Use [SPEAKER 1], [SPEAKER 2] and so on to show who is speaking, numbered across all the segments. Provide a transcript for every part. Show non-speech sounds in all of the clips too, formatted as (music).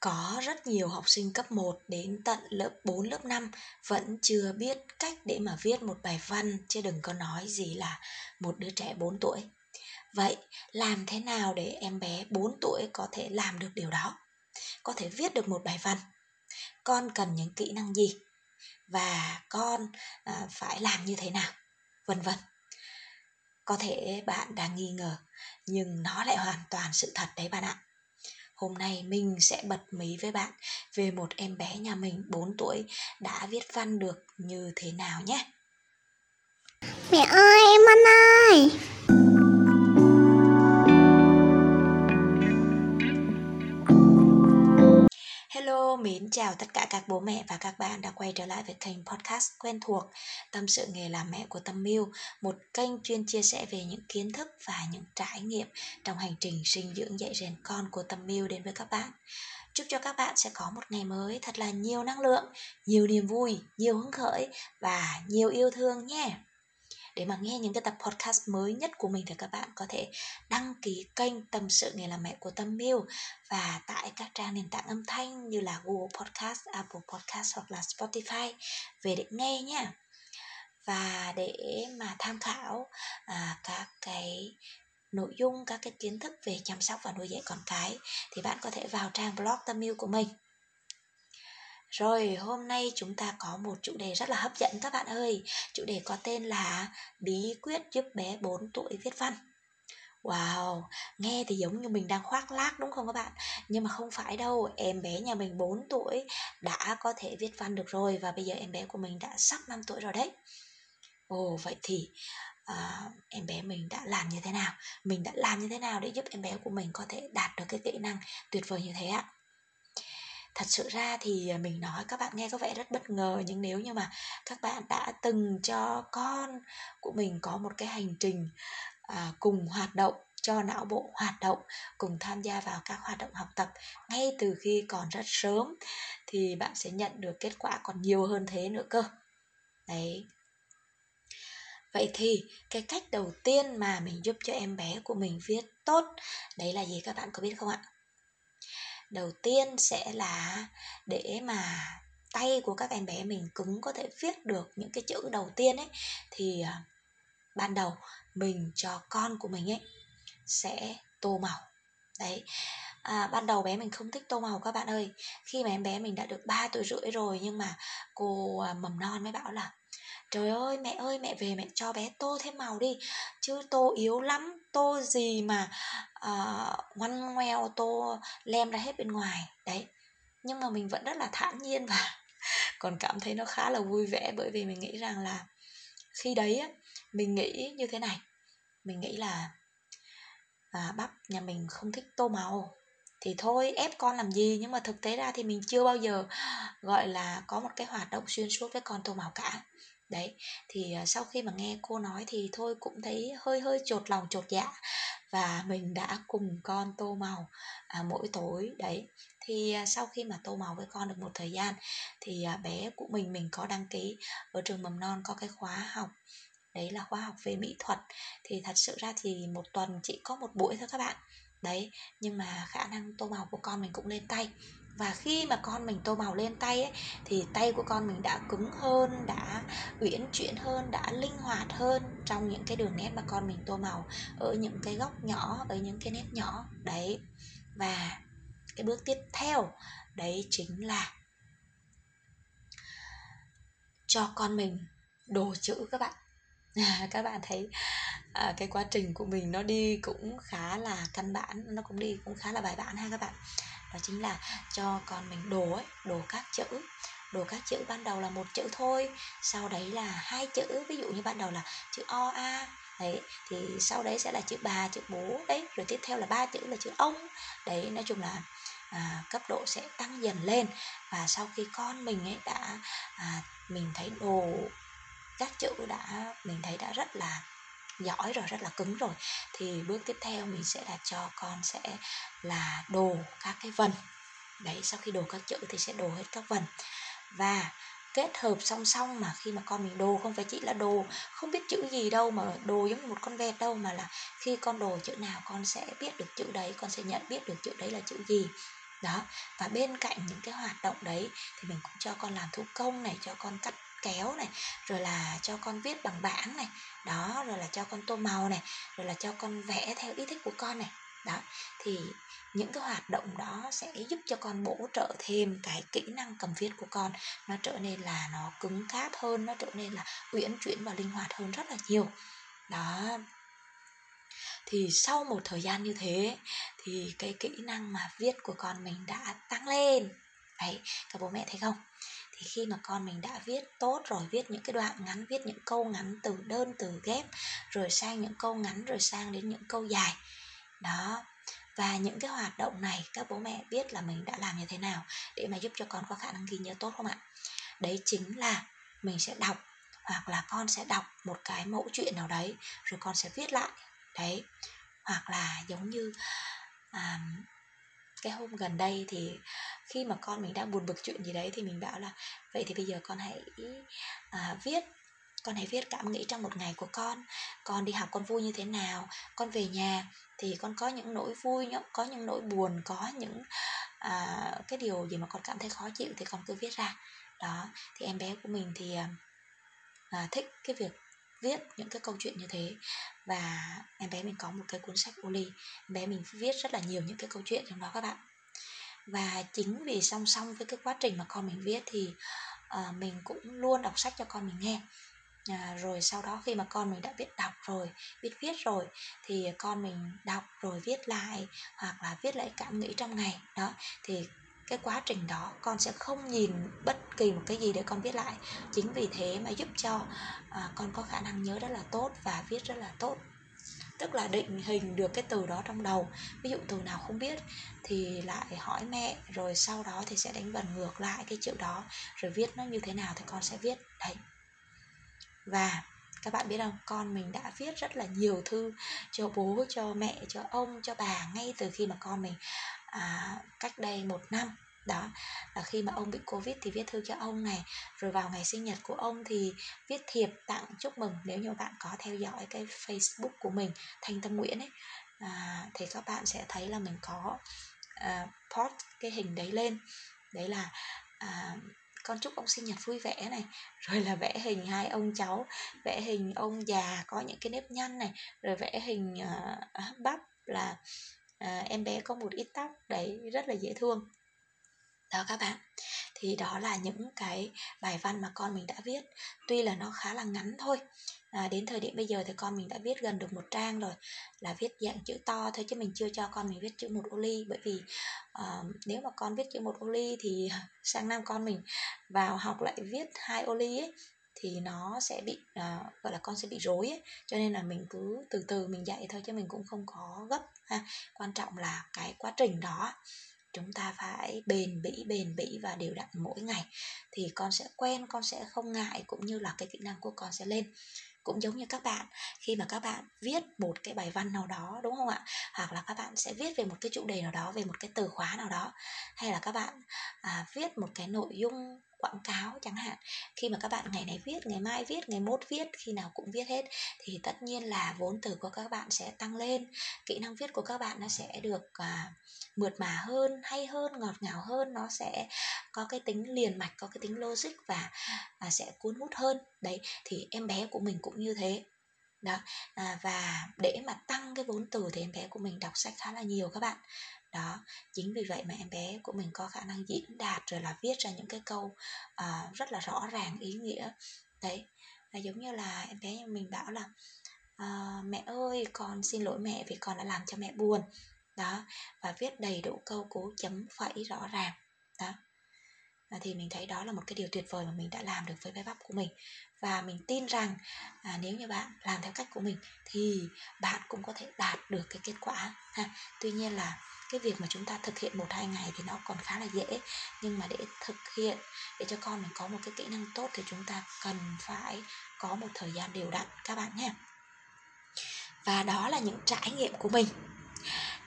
[SPEAKER 1] Có rất nhiều học sinh cấp 1 đến tận lớp 4, lớp 5 vẫn chưa biết cách để mà viết một bài văn chứ đừng có nói gì là một đứa trẻ 4 tuổi. Vậy làm thế nào để em bé 4 tuổi có thể làm được điều đó? Có thể viết được một bài văn? Con cần những kỹ năng gì? Và con à, phải làm như thế nào? Vân vân. Có thể bạn đang nghi ngờ, nhưng nó lại hoàn toàn sự thật đấy bạn ạ. Hôm nay mình sẽ bật mí với bạn về một em bé nhà mình 4 tuổi đã viết văn được như thế nào nhé.
[SPEAKER 2] Mẹ ơi, em ăn ơi!
[SPEAKER 1] Hello, mến chào tất cả các bố mẹ và các bạn đã quay trở lại với kênh podcast quen thuộc Tâm sự nghề làm mẹ của Tâm Miu Một kênh chuyên chia sẻ về những kiến thức và những trải nghiệm trong hành trình sinh dưỡng dạy rèn con của Tâm Miu đến với các bạn. Chúc cho các bạn sẽ có một ngày mới thật là nhiều năng lượng, nhiều niềm vui, nhiều hứng khởi và nhiều yêu thương nhé! Để mà nghe những cái tập podcast mới nhất của mình thì các bạn có thể đăng ký kênh tâm sự nghề làm mẹ của Tâm Miu và tại các trang nền tảng âm thanh như là Google Podcast, Apple Podcast hoặc là Spotify về để nghe nha. Và để mà tham khảo à, các cái nội dung các cái kiến thức về chăm sóc và nuôi dạy con cái thì bạn có thể vào trang blog Tâm yêu của mình rồi, hôm nay chúng ta có một chủ đề rất là hấp dẫn các bạn ơi. Chủ đề có tên là Bí quyết giúp bé 4 tuổi viết văn. Wow, nghe thì giống như mình đang khoác lác đúng không các bạn? Nhưng mà không phải đâu, em bé nhà mình 4 tuổi đã có thể viết văn được rồi và bây giờ em bé của mình đã sắp 5 tuổi rồi đấy. Ồ, vậy thì à, em bé mình đã làm như thế nào? Mình đã làm như thế nào để giúp em bé của mình có thể đạt được cái kỹ năng tuyệt vời như thế ạ? Thật sự ra thì à, mình nói các bạn nghe có vẻ rất bất ngờ nhưng nếu như mà các bạn đã từng cho con của mình có một cái hành trình à, cùng hoạt động cho não bộ hoạt động cùng tham gia vào các hoạt động học tập ngay từ khi còn rất sớm thì bạn sẽ nhận được kết quả còn nhiều hơn thế nữa cơ. Đấy. Vậy thì cái cách đầu tiên mà mình giúp cho em bé của mình viết tốt đấy là gì các bạn có biết không ạ? Đầu tiên sẽ là để mà tay của các em bé mình cứng có thể viết được những cái chữ đầu tiên ấy thì à, ban đầu mình cho con của mình ấy sẽ tô màu. Đấy. À, ban đầu bé mình không thích tô màu các bạn ơi. Khi mà em bé mình đã được 3 tuổi rưỡi rồi nhưng mà cô à, mầm non mới bảo là trời ơi mẹ ơi mẹ về mẹ cho bé tô thêm màu đi. Chứ tô yếu lắm tô gì mà ờ, uh, ngoằn ngoèo tô lem ra hết bên ngoài. Đấy nhưng mà mình vẫn rất là thản nhiên và (laughs) còn cảm thấy nó khá là vui vẻ bởi vì mình nghĩ rằng là khi đấy mình nghĩ như thế này. Mình nghĩ là à, bắp nhà mình không thích tô màu. Thì thôi ép con làm gì? Nhưng mà thực tế ra thì mình chưa bao giờ gọi là có một cái hoạt động xuyên suốt với con tô màu cả đấy thì à, sau khi mà nghe cô nói thì thôi cũng thấy hơi hơi chột lòng chột dạ. Và mình đã cùng con tô màu à, mỗi tối. Đấy thì à, sau khi mà tô màu với con được một thời gian thì à, bé của mình mình có đăng ký ở trường mầm non có cái khóa học. Đấy là khóa học về mỹ thuật. Thì thật sự ra thì một tuần chỉ có một buổi thôi các bạn. Đấy nhưng mà khả năng tô màu của con mình cũng lên tay và khi mà con mình tô màu lên tay ấy, thì tay của con mình đã cứng hơn đã uyển chuyển hơn đã linh hoạt hơn trong những cái đường nét mà con mình tô màu ở những cái góc nhỏ ở những cái nét nhỏ. Đấy. Và cái bước tiếp theo đấy chính là cho con mình đồ chữ các bạn. (laughs) Các bạn thấy à, cái quá trình của mình nó đi cũng khá là căn bản nó cũng đi cũng khá là bài bản ha các bạn đó chính là cho con mình đồ ấy đồ các chữ. Đồ các chữ ban đầu là một chữ thôi sau đấy là hai chữ. Ví dụ như ban đầu là chữ o a đấy thì sau đấy sẽ là chữ bà chữ bố đấy. Rồi tiếp theo là ba chữ là chữ ông. Đấy nói chung là à, cấp độ sẽ tăng dần lên. Và sau khi con mình ấy đã à, mình thấy đồ các chữ đã mình thấy đã rất là giỏi rồi, rất là cứng rồi. Thì bước tiếp theo mình sẽ là cho con sẽ là đồ các cái vần. Đấy, sau khi đồ các chữ thì sẽ đồ hết các vần. Và kết hợp song song mà khi mà con mình đồ, không phải chỉ là đồ, không biết chữ gì đâu mà đồ giống như một con vẹt đâu, mà là khi con đồ chữ nào con sẽ biết được chữ đấy, con sẽ nhận biết được chữ đấy là chữ gì. Đó, và bên cạnh những cái hoạt động đấy thì mình cũng cho con làm thủ công này, cho con cắt kéo này, rồi là cho con viết bằng bảng này, đó, rồi là cho con tô màu này, rồi là cho con vẽ theo ý thích của con này. Đó, thì những cái hoạt động đó sẽ giúp cho con bổ trợ thêm cái kỹ năng cầm viết của con, nó trở nên là nó cứng cáp hơn, nó trở nên là uyển chuyển và linh hoạt hơn rất là nhiều. Đó. Thì sau một thời gian như thế, thì cái kỹ năng mà viết của con mình đã tăng lên. Đấy, các bố mẹ thấy không? Thì khi mà con mình đã viết tốt rồi viết những cái đoạn ngắn viết những câu ngắn từ đơn từ ghép rồi sang những câu ngắn rồi sang đến những câu dài. Đó. Và những cái hoạt động này các bố mẹ biết là mình đã làm như thế nào để mà giúp cho con có khả năng ghi nhớ tốt không ạ? Đấy chính là mình sẽ đọc hoặc là con sẽ đọc một cái mẫu chuyện nào đấy rồi con sẽ viết lại. Đấy. Hoặc là giống như à, cái hôm gần đây thì khi mà con mình đang buồn bực chuyện gì đấy thì mình bảo là vậy thì bây giờ con hãy à, viết con hãy viết cảm nghĩ trong một ngày của con. Con đi học con vui như thế nào con về nhà thì con có những nỗi vui có những nỗi buồn có những à, cái điều gì mà con cảm thấy khó chịu thì con cứ viết ra. Đó thì em bé của mình thì à, à thích cái việc viết những cái câu chuyện như thế. Và em bé mình có một cái cuốn sách Oli em bé mình viết rất là nhiều những cái câu chuyện trong đó các bạn. Và chính vì song song với cái quá trình mà con mình viết thì uh, mình cũng luôn đọc sách cho con mình nghe. À, rồi sau đó khi mà con mình đã biết đọc rồi biết viết rồi thì con mình đọc rồi viết lại hoặc là viết lại cảm nghĩ trong ngày. Đó thì cái quá trình đó con sẽ không nhìn bất kỳ một cái gì để con viết lại. Chính vì thế mà giúp cho à, con có khả năng nhớ rất là tốt và viết rất là tốt. Tức là định hình được cái từ đó trong đầu. Ví dụ từ nào không biết thì lại hỏi mẹ rồi sau đó thì sẽ đánh vần ngược lại cái chữ đó rồi viết nó như thế nào thì con sẽ viết. Đấy. Và các bạn biết không con mình đã viết rất là nhiều thư cho bố cho mẹ cho ông cho bà ngay từ khi mà con mình à, cách đây một năm. Đó là khi mà ông bị covid thì viết thư cho ông này. Rồi vào ngày sinh nhật của ông thì viết thiệp tặng chúc mừng nếu như bạn có theo dõi cái facebook của mình thanh tâm nguyễn ấy. À, thì các bạn sẽ thấy là mình có à, post cái hình đấy lên. Đấy là à, con chúc ông sinh nhật vui vẻ này. (laughs) Rồi là vẽ hình hai ông cháu vẽ hình ông già có những cái nếp nhăn này rồi vẽ hình uh, bắp là uh, em bé có một ít tóc đấy rất là dễ thương. Đó các bạn. Thì đó là những cái bài văn mà con mình đã viết. Tuy là nó khá là ngắn thôi. À, đến thời điểm bây giờ thì con mình đã viết gần được một trang rồi. Là viết dạng chữ to thôi chứ mình chưa cho con mình viết chữ một ô ly. Bởi vì uh, nếu mà con viết chữ một ô ly thì (laughs) sang năm con mình vào học lại viết hai ô ly ấy thì nó sẽ bị uh, gọi là con sẽ bị rối ấy. cho nên là mình cứ từ từ mình dạy thôi chứ mình cũng không có gấp ha. Quan trọng là cái quá trình đó chúng ta phải bền bỉ bền bỉ và đều đặn mỗi ngày. Thì con sẽ quen con sẽ không ngại cũng như là cái kỹ năng của con sẽ lên. Cũng giống như các bạn khi mà các bạn viết một cái bài văn nào đó đúng không ạ? Hoặc là các bạn sẽ viết về một cái chủ đề nào đó về một cái từ khóa nào đó. Hay là các bạn à, viết một cái nội dung quảng cáo chẳng hạn. Khi mà các bạn ngày này viết ngày mai viết ngày mốt viết khi nào cũng viết hết thì tất nhiên là vốn từ của các bạn sẽ tăng lên. Kỹ năng viết của các bạn nó sẽ được à, mượt mà hơn hay hơn ngọt ngào hơn nó sẽ có cái tính liền mạch có cái tính logic và à, sẽ cuốn hút hơn. Đấy thì em bé của mình cũng như thế. Đó à, và để mà tăng cái vốn từ thì em bé của mình đọc sách khá là nhiều các bạn đó chính vì vậy mà em bé của mình có khả năng diễn đạt rồi là viết ra những cái câu uh, rất là rõ ràng ý nghĩa. Đấy là giống như là em bé mình bảo là uh, mẹ ơi con xin lỗi mẹ vì con đã làm cho mẹ buồn. Đó và viết đầy đủ câu cú chấm phẩy rõ ràng. Đó à, thì mình thấy đó là một cái điều tuyệt vời mà mình đã làm được với bé bắp của mình. Và mình tin rằng à, nếu như bạn làm theo cách của mình thì bạn cũng có thể đạt được cái kết quả ha. Tuy nhiên là cái việc mà chúng ta thực hiện một hai ngày thì nó còn khá là dễ. Nhưng mà để thực hiện để cho con mình có một cái kỹ năng tốt thì chúng ta cần phải có một thời gian đều đặn các bạn nhé. Và đó là những trải nghiệm của mình.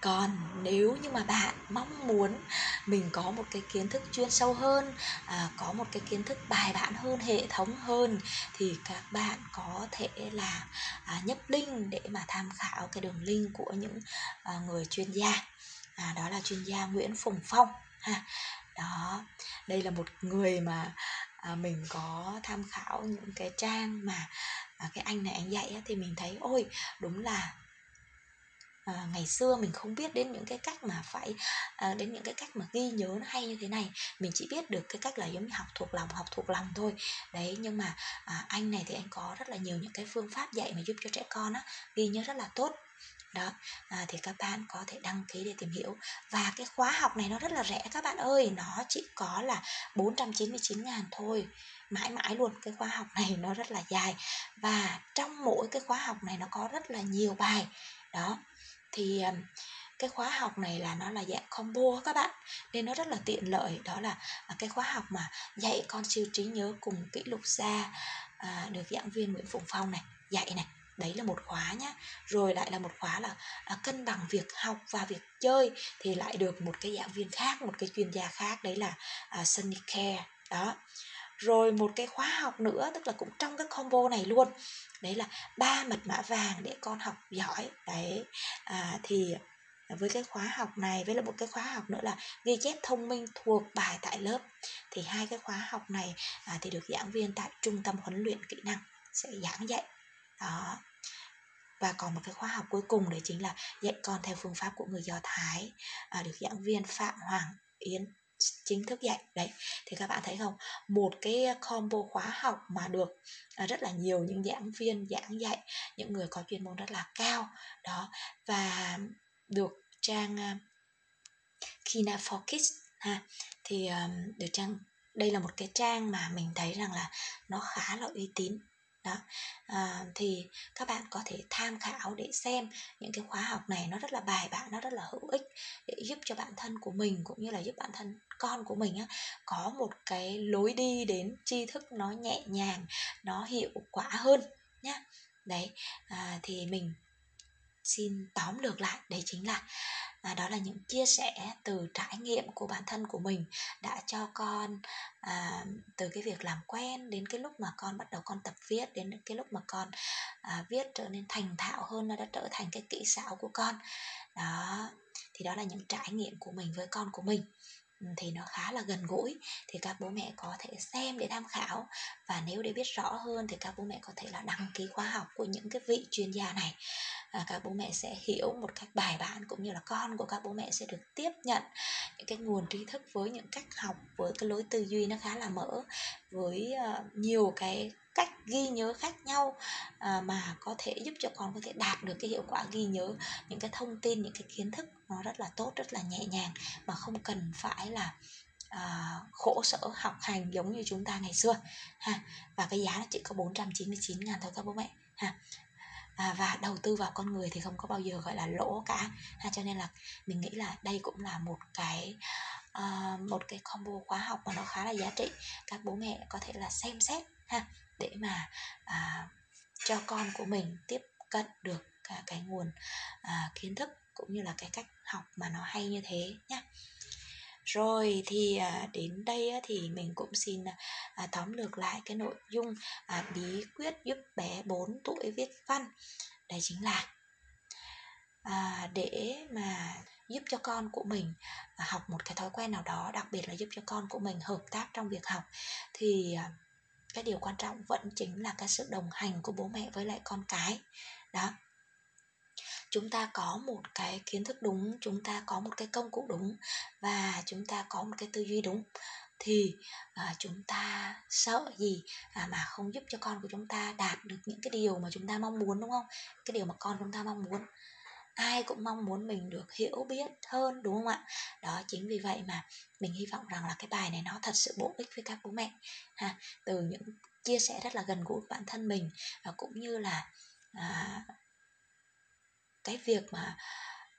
[SPEAKER 1] Còn nếu như mà bạn mong muốn mình có một cái kiến thức chuyên sâu hơn à, có một cái kiến thức bài bản hơn hệ thống hơn thì các bạn có thể là à, nhấp link để mà tham khảo cái đường link của những à, người chuyên gia à, đó là chuyên gia Nguyễn Phùng Phong ha. Đó đây là một người mà à, mình có tham khảo những cái trang mà à, cái anh này anh dạy á, thì mình thấy ôi đúng là à, ngày xưa mình không biết đến những cái cách mà phải à, đến những cái cách mà ghi nhớ nó hay như thế này. Mình chỉ biết được cái cách là giống như học thuộc lòng học thuộc lòng thôi. Đấy nhưng mà à, anh này thì anh có rất là nhiều những cái phương pháp dạy mà giúp cho trẻ con á ghi nhớ rất là tốt đó à, thì các bạn có thể đăng ký để tìm hiểu. Và cái khóa học này nó rất là rẻ các bạn ơi nó chỉ có là 499 ngàn thôi. Mãi mãi luôn cái khóa học này nó rất là dài. Và trong mỗi cái khóa học này nó có rất là nhiều bài. Đó thì à, cái khóa học này là nó là dạng combo các bạn nên nó rất là tiện lợi. Đó là à, cái khóa học mà dạy con siêu trí nhớ cùng kỷ lục gia à, được giảng viên Nguyễn Phụng Phong này dạy này đấy là một khóa nhá. Rồi lại là một khóa là à, cân bằng việc học và việc chơi. Thì lại được một cái giảng viên khác một cái chuyên gia khác đấy là à, Sunny Care. Đó. Rồi một cái khóa học nữa tức là cũng trong cái combo này luôn. Đấy là ba mật mã vàng để con học giỏi. Đấy. À, thì với cái khóa học này với là một cái khóa học nữa là ghi chép thông minh thuộc bài tại lớp. Thì hai cái khóa học này à, thì được giảng viên tại trung tâm huấn luyện kỹ năng sẽ giảng dạy đó. Và còn một cái khóa học cuối cùng đấy chính là dạy con theo phương pháp của người do thái à, được giảng viên phạm hoàng yến chính thức dạy. Đấy thì các bạn thấy không? Một cái combo khóa học mà được à, rất là nhiều những giảng viên giảng dạy những người có chuyên môn rất là cao. Đó và được trang à, Kina for Kids ha thì um, được trang đây là một cái trang mà mình thấy rằng là nó khá là uy tín đó. À, thì các bạn có thể tham khảo để xem những cái khóa học này nó rất là bài bản nó rất là hữu ích để giúp cho bản thân của mình cũng như là giúp bản thân con của mình á, có một cái lối đi đến tri thức nó nhẹ nhàng nó hiệu quả hơn nhá. Đấy à, thì mình xin tóm lược lại đấy chính là à, đó là những chia sẻ từ trải nghiệm của bản thân của mình đã cho con à, từ cái việc làm quen đến cái lúc mà con bắt đầu con tập viết đến cái lúc mà con à, viết trở nên thành thạo hơn nó đã trở thành cái kỹ xảo của con. Đó thì đó là những trải nghiệm của mình với con của mình thì nó khá là gần gũi thì các bố mẹ có thể xem để tham khảo. Và nếu để biết rõ hơn thì các bố mẹ có thể là đăng ký khóa học của những cái vị chuyên gia này. À, các bố mẹ sẽ hiểu một cách bài bản cũng như là con của các bố mẹ sẽ được tiếp nhận những cái nguồn tri thức với những cách học với cái lối tư duy nó khá là mở với ờ, nhiều cái cách ghi nhớ khác nhau ờ, mà có thể giúp cho con có thể đạt được cái hiệu quả ghi nhớ những cái thông tin những cái kiến thức nó rất là tốt rất là nhẹ nhàng mà không cần phải là à, khổ sở học hành giống như chúng ta ngày xưa ha. Và cái giá nó chỉ có 499 ngàn thôi các bố mẹ ha. À, và đầu tư vào con người thì không có bao giờ gọi là lỗ cả ha. Cho nên là mình nghĩ là đây cũng là một cái uh, một cái combo khóa học mà nó khá là giá trị. Các bố mẹ có thể là xem xét ha để mà uh, cho con của mình tiếp cận được cả cái nguồn uh, kiến thức cũng như là cái cách học mà nó hay như thế nhé rồi thì à, đến đây thì mình cũng xin tóm lược lại cái nội dung bí quyết giúp bé 4 tuổi viết văn. Đây chính là để mà giúp cho con của mình à, học một cái thói quen nào đó đặc biệt là giúp cho con của mình hợp tác trong việc học. Thì à, cái điều quan trọng vẫn chính là cái sự đồng hành của bố mẹ với lại con cái. Đó. Chúng ta có một cái kiến thức đúng chúng ta có một cái công cụ đúng và chúng ta có một cái tư duy đúng. Thì à, chúng ta sợ gì à, mà không giúp cho con của chúng ta đạt được những cái điều mà chúng ta mong muốn đúng không? Cái điều mà con chúng ta mong muốn ai cũng mong muốn mình được hiểu biết hơn đúng không ạ? Đó chính vì vậy mà mình hy vọng rằng là cái bài này nó thật sự bổ ích với các bố mẹ ha. Từ những chia sẻ rất là gần gũi bản thân mình và cũng như là à, cái việc mà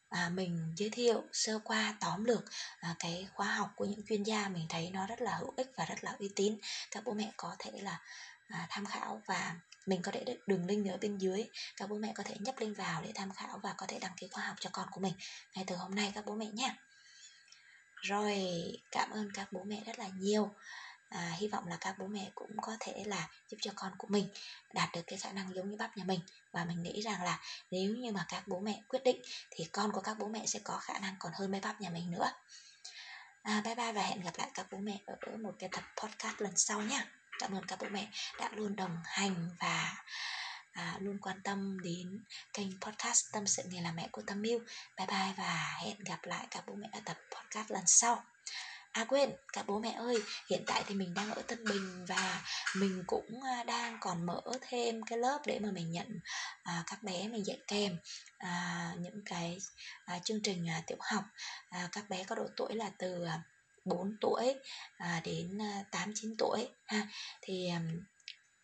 [SPEAKER 1] à, mình giới thiệu sơ qua tóm lược à, cái khóa học của những chuyên gia mình thấy nó rất là hữu ích và rất là uy tín. Các bố mẹ có thể là à, tham khảo và mình có để đường link ở bên dưới. Các bố mẹ có thể nhấp link vào để tham khảo và có thể đăng ký khóa học cho con của mình. Ngay từ hôm nay các bố mẹ nhé. Rồi cảm ơn các bố mẹ rất là nhiều. À, hy vọng là các bố mẹ cũng có thể là giúp cho con của mình đạt được cái khả năng giống như bắp nhà mình. Và mình nghĩ rằng là nếu như mà các bố mẹ quyết định thì con của các bố mẹ sẽ có khả năng còn hơn mấy bắp nhà mình nữa. À, bye bye và hẹn gặp lại các bố mẹ ở một cái tập podcast lần sau nha cảm ơn các bố mẹ đã luôn đồng hành và à, luôn quan tâm đến kênh podcast tâm sự nghề làm mẹ của tâm yêu bye bye và hẹn gặp lại các bố mẹ ở tập podcast lần sau À quên, các bố mẹ ơi, hiện tại thì mình đang ở Tân Bình và mình cũng à, đang còn mở thêm cái lớp để mà mình nhận à, các bé mình dạy kèm à, những cái à, chương trình à, tiểu học. À, các bé có độ tuổi là từ à, 4 tuổi à, đến à, 8 9 tuổi ha. Thì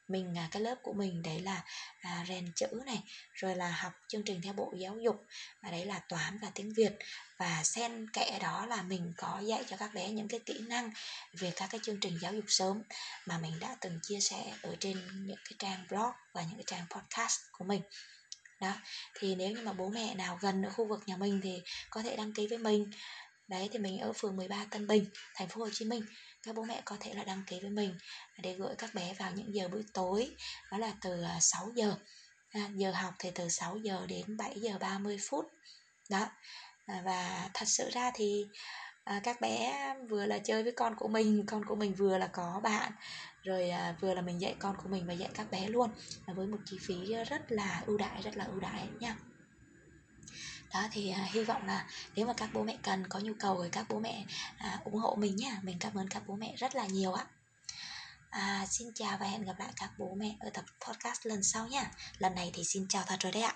[SPEAKER 1] mình à, cái lớp của mình đấy là à, rèn chữ này rồi là học chương trình theo bộ giáo dục và đấy là toán và tiếng việt. Và xen kẽ đó là mình có dạy cho các bé những cái kỹ năng về các cái chương trình giáo dục sớm mà mình đã từng chia sẻ ở trên những cái trang blog và những cái trang podcast của mình. Đó thì nếu như mà bố mẹ nào gần ở khu vực nhà mình thì có thể đăng ký với mình đấy thì mình ở phường 13 Tân Bình thành phố Hồ Chí Minh. Các bố mẹ có thể là đăng ký với mình để gửi các bé vào những giờ buổi tối đó là từ à, 6 giờ. À, giờ học thì từ 6 giờ đến 7 giờ 30 phút. Đó à, và thật sự ra thì à, các bé vừa là chơi với con của mình con của mình vừa là có bạn rồi à, vừa là mình dạy con của mình và dạy các bé luôn với một chi phí rất là ưu đãi rất là ưu đãi nha đó thì à, hy vọng là nếu mà các bố mẹ cần có nhu cầu thì các bố mẹ à, ủng hộ mình nhá. Mình cảm ơn các bố mẹ rất là nhiều ạ. À, xin chào và hẹn gặp lại các bố mẹ ở tập podcast lần sau nha lần này thì xin chào thật rồi đấy ạ.